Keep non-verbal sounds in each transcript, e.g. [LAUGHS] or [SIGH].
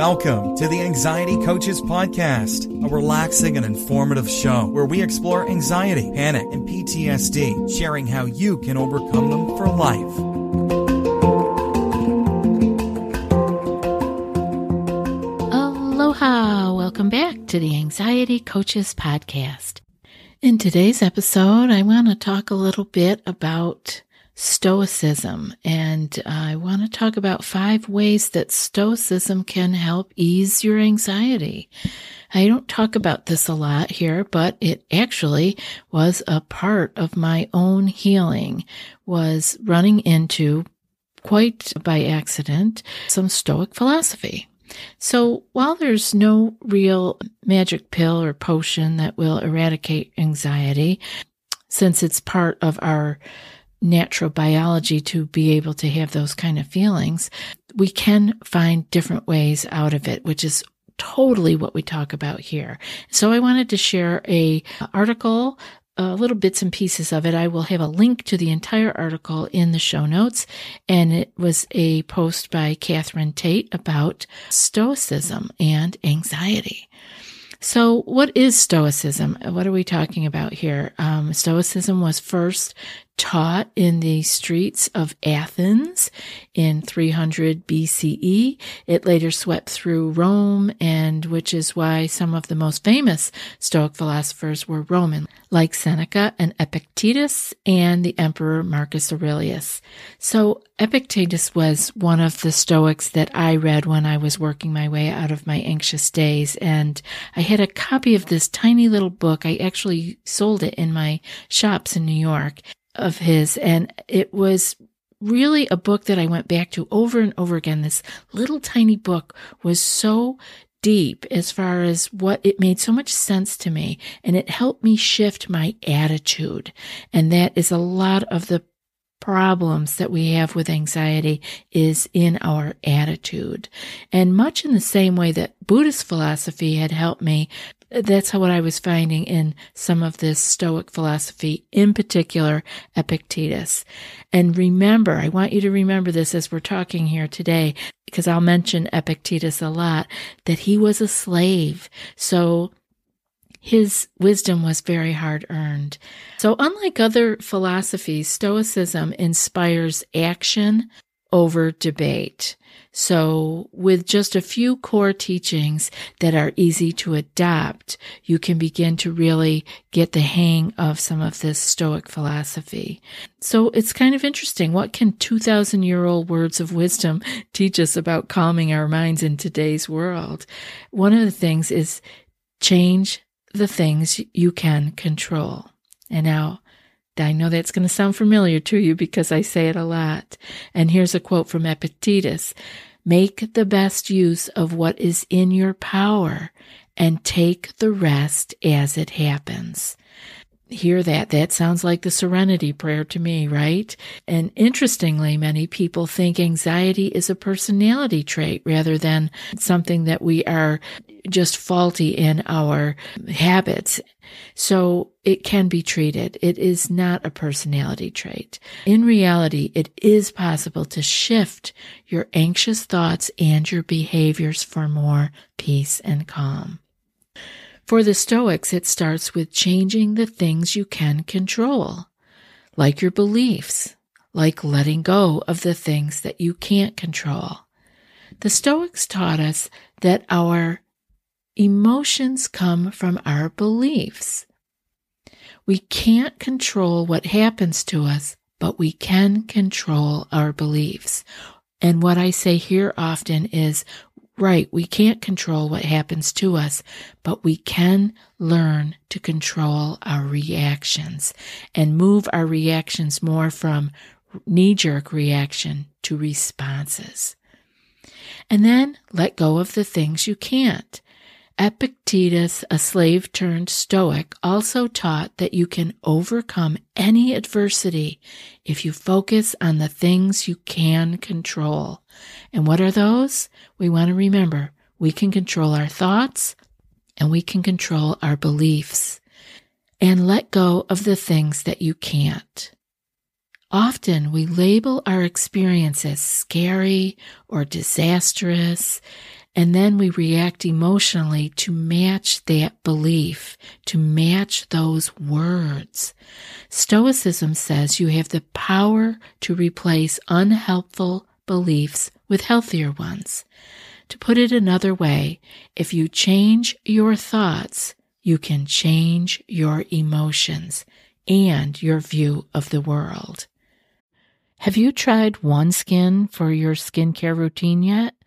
Welcome to the Anxiety Coaches Podcast, a relaxing and informative show where we explore anxiety, panic, and PTSD, sharing how you can overcome them for life. Aloha! Welcome back to the Anxiety Coaches Podcast. In today's episode, I want to talk a little bit about Stoicism, and I want to talk about five ways that Stoicism can help ease your anxiety. I don't talk about this a lot here, but it actually was a part of my own healing, was running into quite by accident some Stoic philosophy. So while there's no real magic pill or potion that will eradicate anxiety, since it's part of our natural biology to be able to have those kind of feelings, we can find different ways out of it, which is totally what we talk about here. So I wanted to share a article uh, little bits and pieces of it. I will have a link to the entire article in the show notes. And it was a post by Katherine Tate about Stoicism and anxiety. So, what is Stoicism? What are we talking about here? Um, Stoicism was first taught in the streets of Athens in 300 BCE. It later swept through Rome, and which is why some of the most famous Stoic philosophers were Roman, like Seneca and Epictetus and the Emperor Marcus Aurelius. So Epictetus was one of the Stoics that I read when I was working my way out of my anxious days, and I had a copy of this tiny little book. I actually sold it in my shops in New York of his, and it was really a book that I went back to over and over again. This little tiny book was so deep as far as what it made so much sense to me and it helped me shift my attitude. And that is a lot of the problems that we have with anxiety is in our attitude. And much in the same way that Buddhist philosophy had helped me that's what I was finding in some of this Stoic philosophy, in particular Epictetus. And remember, I want you to remember this as we're talking here today, because I'll mention Epictetus a lot, that he was a slave. So his wisdom was very hard earned. So unlike other philosophies, Stoicism inspires action over debate. So, with just a few core teachings that are easy to adopt, you can begin to really get the hang of some of this Stoic philosophy. So, it's kind of interesting. What can 2,000 year old words of wisdom teach us about calming our minds in today's world? One of the things is change the things you can control. And now, I know that's going to sound familiar to you because I say it a lot. And here's a quote from Epictetus Make the best use of what is in your power and take the rest as it happens. Hear that. That sounds like the serenity prayer to me, right? And interestingly, many people think anxiety is a personality trait rather than something that we are just faulty in our habits. So it can be treated. It is not a personality trait. In reality, it is possible to shift your anxious thoughts and your behaviors for more peace and calm. For the Stoics, it starts with changing the things you can control, like your beliefs, like letting go of the things that you can't control. The Stoics taught us that our Emotions come from our beliefs. We can't control what happens to us, but we can control our beliefs. And what I say here often is, right, we can't control what happens to us, but we can learn to control our reactions and move our reactions more from knee jerk reaction to responses. And then let go of the things you can't. Epictetus, a slave turned Stoic, also taught that you can overcome any adversity if you focus on the things you can control. And what are those? We want to remember we can control our thoughts and we can control our beliefs. And let go of the things that you can't. Often we label our experiences scary or disastrous And then we react emotionally to match that belief, to match those words. Stoicism says you have the power to replace unhelpful beliefs with healthier ones. To put it another way, if you change your thoughts, you can change your emotions and your view of the world. Have you tried OneSkin for your skincare routine yet?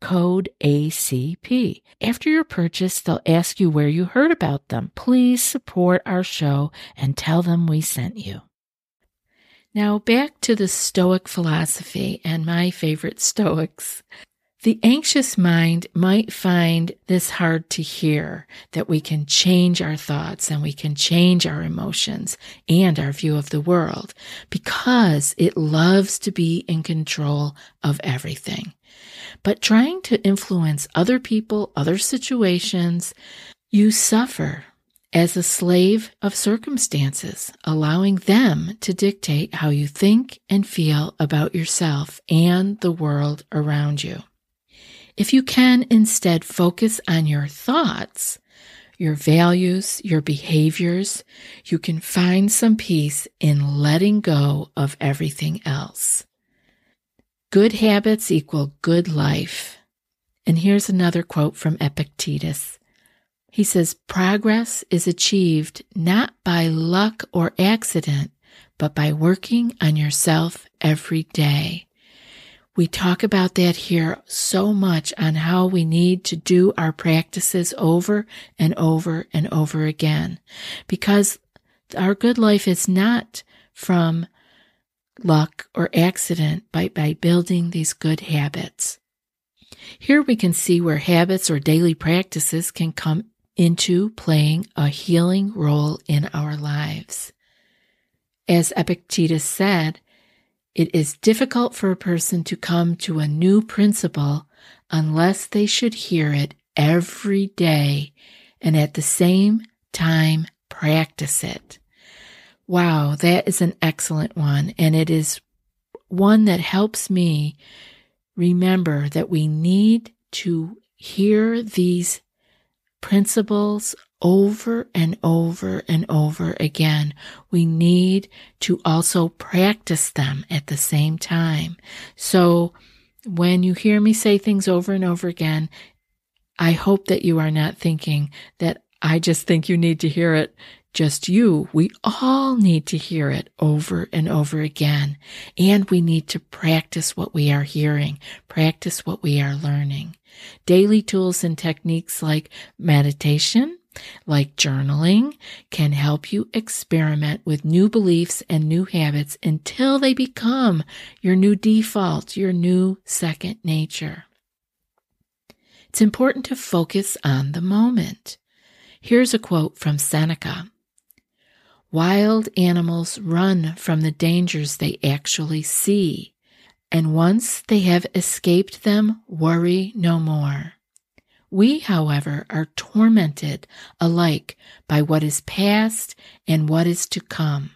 code ACP. After your purchase, they'll ask you where you heard about them. Please support our show and tell them we sent you. Now, back to the Stoic philosophy and my favorite Stoics. The anxious mind might find this hard to hear that we can change our thoughts and we can change our emotions and our view of the world because it loves to be in control of everything. But trying to influence other people, other situations, you suffer as a slave of circumstances, allowing them to dictate how you think and feel about yourself and the world around you. If you can instead focus on your thoughts, your values, your behaviors, you can find some peace in letting go of everything else. Good habits equal good life. And here's another quote from Epictetus. He says, Progress is achieved not by luck or accident, but by working on yourself every day. We talk about that here so much on how we need to do our practices over and over and over again because our good life is not from luck, or accident by, by building these good habits. Here we can see where habits or daily practices can come into playing a healing role in our lives. As Epictetus said, it is difficult for a person to come to a new principle unless they should hear it every day and at the same time practice it. Wow, that is an excellent one. And it is one that helps me remember that we need to hear these principles over and over and over again. We need to also practice them at the same time. So when you hear me say things over and over again, I hope that you are not thinking that I just think you need to hear it just you. We all need to hear it over and over again. And we need to practice what we are hearing, practice what we are learning. Daily tools and techniques like meditation, like journaling, can help you experiment with new beliefs and new habits until they become your new default, your new second nature. It's important to focus on the moment. Here's a quote from Seneca Wild animals run from the dangers they actually see, and once they have escaped them, worry no more. We, however, are tormented alike by what is past and what is to come.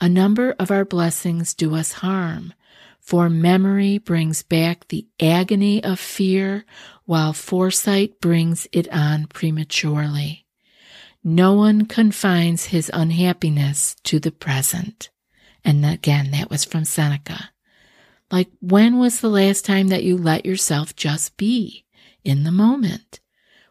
A number of our blessings do us harm, For memory brings back the agony of fear, while foresight brings it on prematurely. No one confines his unhappiness to the present. And again, that was from Seneca. Like, when was the last time that you let yourself just be in the moment?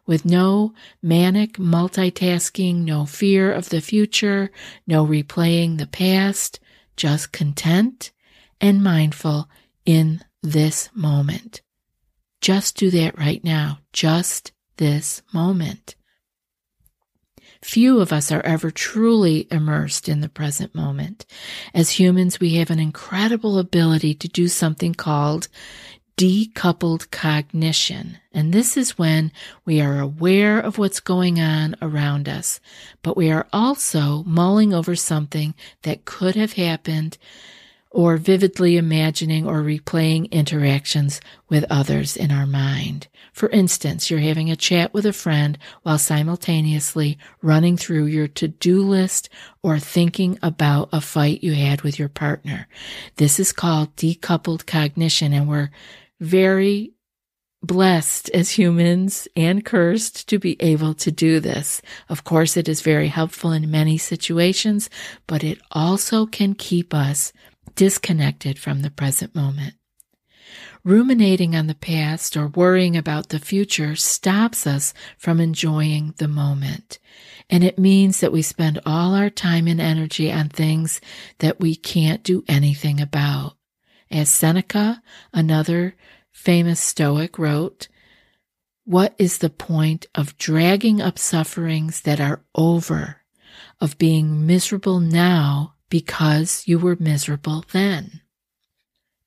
With no manic multitasking, no fear of the future, no replaying the past, just content and mindful in this moment. Just do that right now. Just this moment. Few of us are ever truly immersed in the present moment. As humans, we have an incredible ability to do something called decoupled cognition. And this is when we are aware of what's going on around us, but we are also mulling over something that could have happened or vividly imagining or replaying interactions with others in our mind. For instance, you're having a chat with a friend while simultaneously running through your to-do list or thinking about a fight you had with your partner. This is called decoupled cognition and we're very blessed as humans and cursed to be able to do this. Of course, it is very helpful in many situations, but it also can keep us disconnected from the present moment. Ruminating on the past or worrying about the future stops us from enjoying the moment. And it means that we spend all our time and energy on things that we can't do anything about. As Seneca, another famous Stoic, wrote, What is the point of dragging up sufferings that are over, of being miserable now because you were miserable then.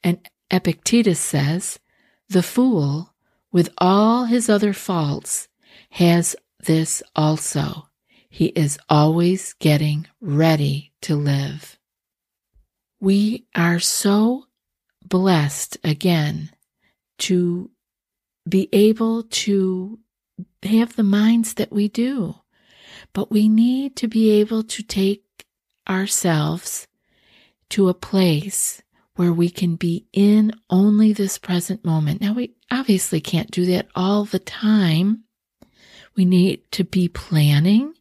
And Epictetus says, the fool, with all his other faults, has this also. He is always getting ready to live. We are so blessed again to be able to have the minds that we do. But we need to be able to take ourselves to a place where we can be in only this present moment. Now, we obviously can't do that all the time. We need to be planning.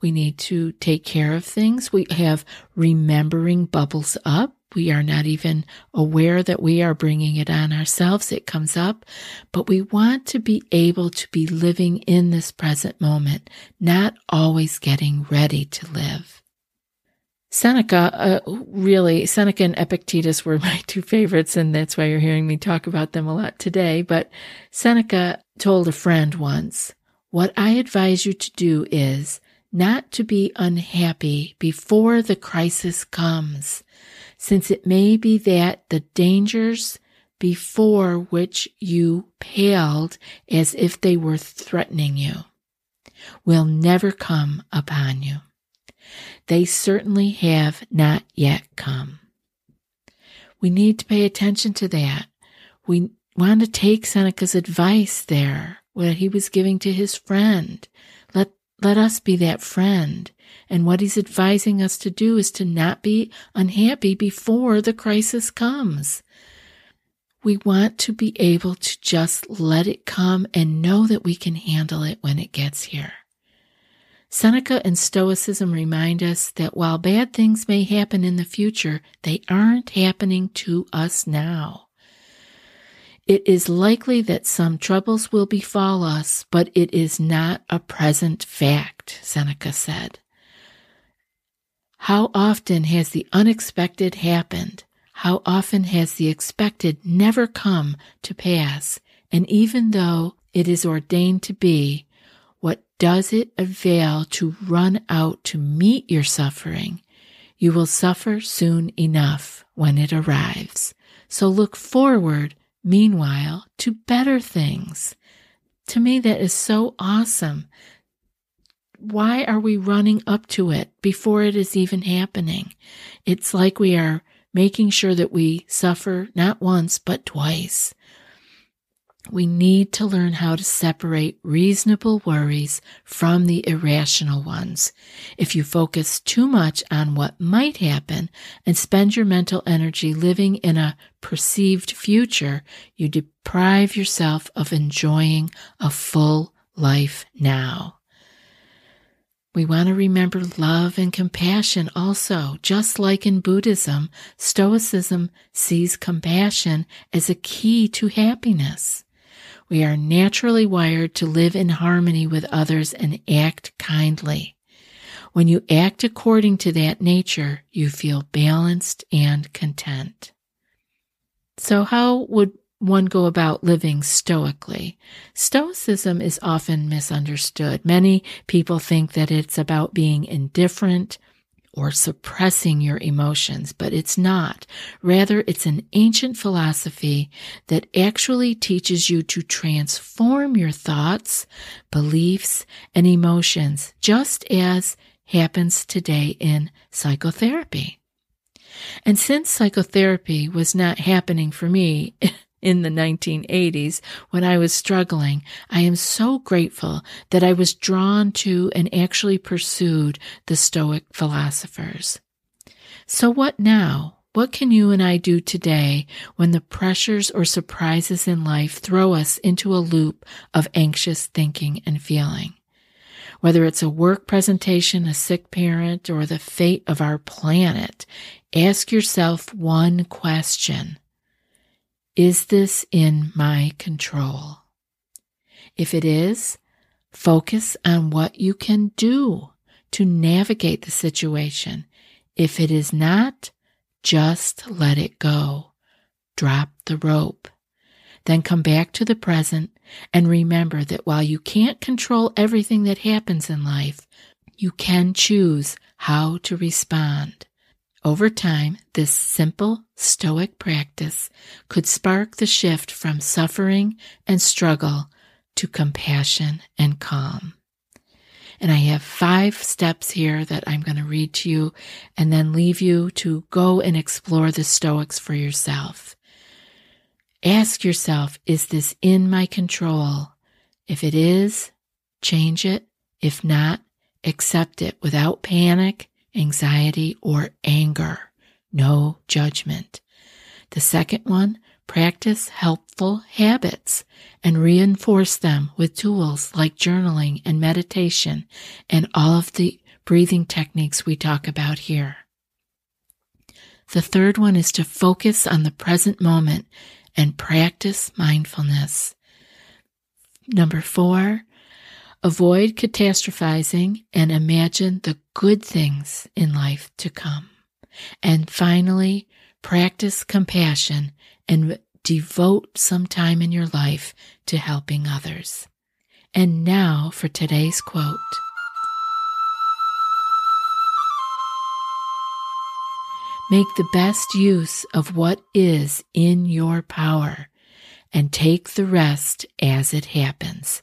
We need to take care of things. We have remembering bubbles up. We are not even aware that we are bringing it on ourselves. It comes up, but we want to be able to be living in this present moment, not always getting ready to live. Seneca, uh, really, Seneca and Epictetus were [LAUGHS] my two favorites, and that's why you're hearing me talk about them a lot today. But Seneca told a friend once, What I advise you to do is not to be unhappy before the crisis comes, since it may be that the dangers before which you paled as if they were threatening you will never come upon you. They certainly have not yet come. We need to pay attention to that. We want to take Seneca's advice there, what he was giving to his friend. Let, let us be that friend. And what he's advising us to do is to not be unhappy before the crisis comes. We want to be able to just let it come and know that we can handle it when it gets here. Seneca and Stoicism remind us that while bad things may happen in the future, they aren't happening to us now. It is likely that some troubles will befall us, but it is not a present fact, Seneca said. How often has the unexpected happened? How often has the expected never come to pass? And even though it is ordained to be, does it avail to run out to meet your suffering? You will suffer soon enough when it arrives. So look forward, meanwhile, to better things. To me, that is so awesome. Why are we running up to it before it is even happening? It's like we are making sure that we suffer not once, but twice. We need to learn how to separate reasonable worries from the irrational ones. If you focus too much on what might happen and spend your mental energy living in a perceived future, you deprive yourself of enjoying a full life now. We want to remember love and compassion also. Just like in Buddhism, Stoicism sees compassion as a key to happiness. We are naturally wired to live in harmony with others and act kindly. When you act according to that nature, you feel balanced and content. So how would one go about living stoically. Stoicism is often misunderstood. Many people think that it's about being indifferent or suppressing your emotions, but it's not. Rather, it's an ancient philosophy that actually teaches you to transform your thoughts, beliefs, and emotions, just as happens today in psychotherapy. And since psychotherapy was not happening for me [LAUGHS] in the 1980s when I was struggling, I am so grateful that I was drawn to and actually pursued the Stoic philosophers. So what now? What can you and I do today when the pressures or surprises in life throw us into a loop of anxious thinking and feeling? Whether it's a work presentation, a sick parent, or the fate of our planet, ask yourself one question. Is this in my control? If it is, focus on what you can do to navigate the situation. If it is not, just let it go. Drop the rope. Then come back to the present and remember that while you can't control everything that happens in life, you can choose how to respond. Over time, this simple Stoic practice could spark the shift from suffering and struggle to compassion and calm. And I have five steps here that I'm going to read to you and then leave you to go and explore the Stoics for yourself. Ask yourself, is this in my control? If it is, change it. If not, accept it without panic anxiety, or anger. No judgment. The second one, practice helpful habits and reinforce them with tools like journaling and meditation and all of the breathing techniques we talk about here. The third one is to focus on the present moment and practice mindfulness. Number four, Avoid catastrophizing and imagine the good things in life to come. And finally, practice compassion and devote some time in your life to helping others. And now for today's quote. Make the best use of what is in your power and take the rest as it happens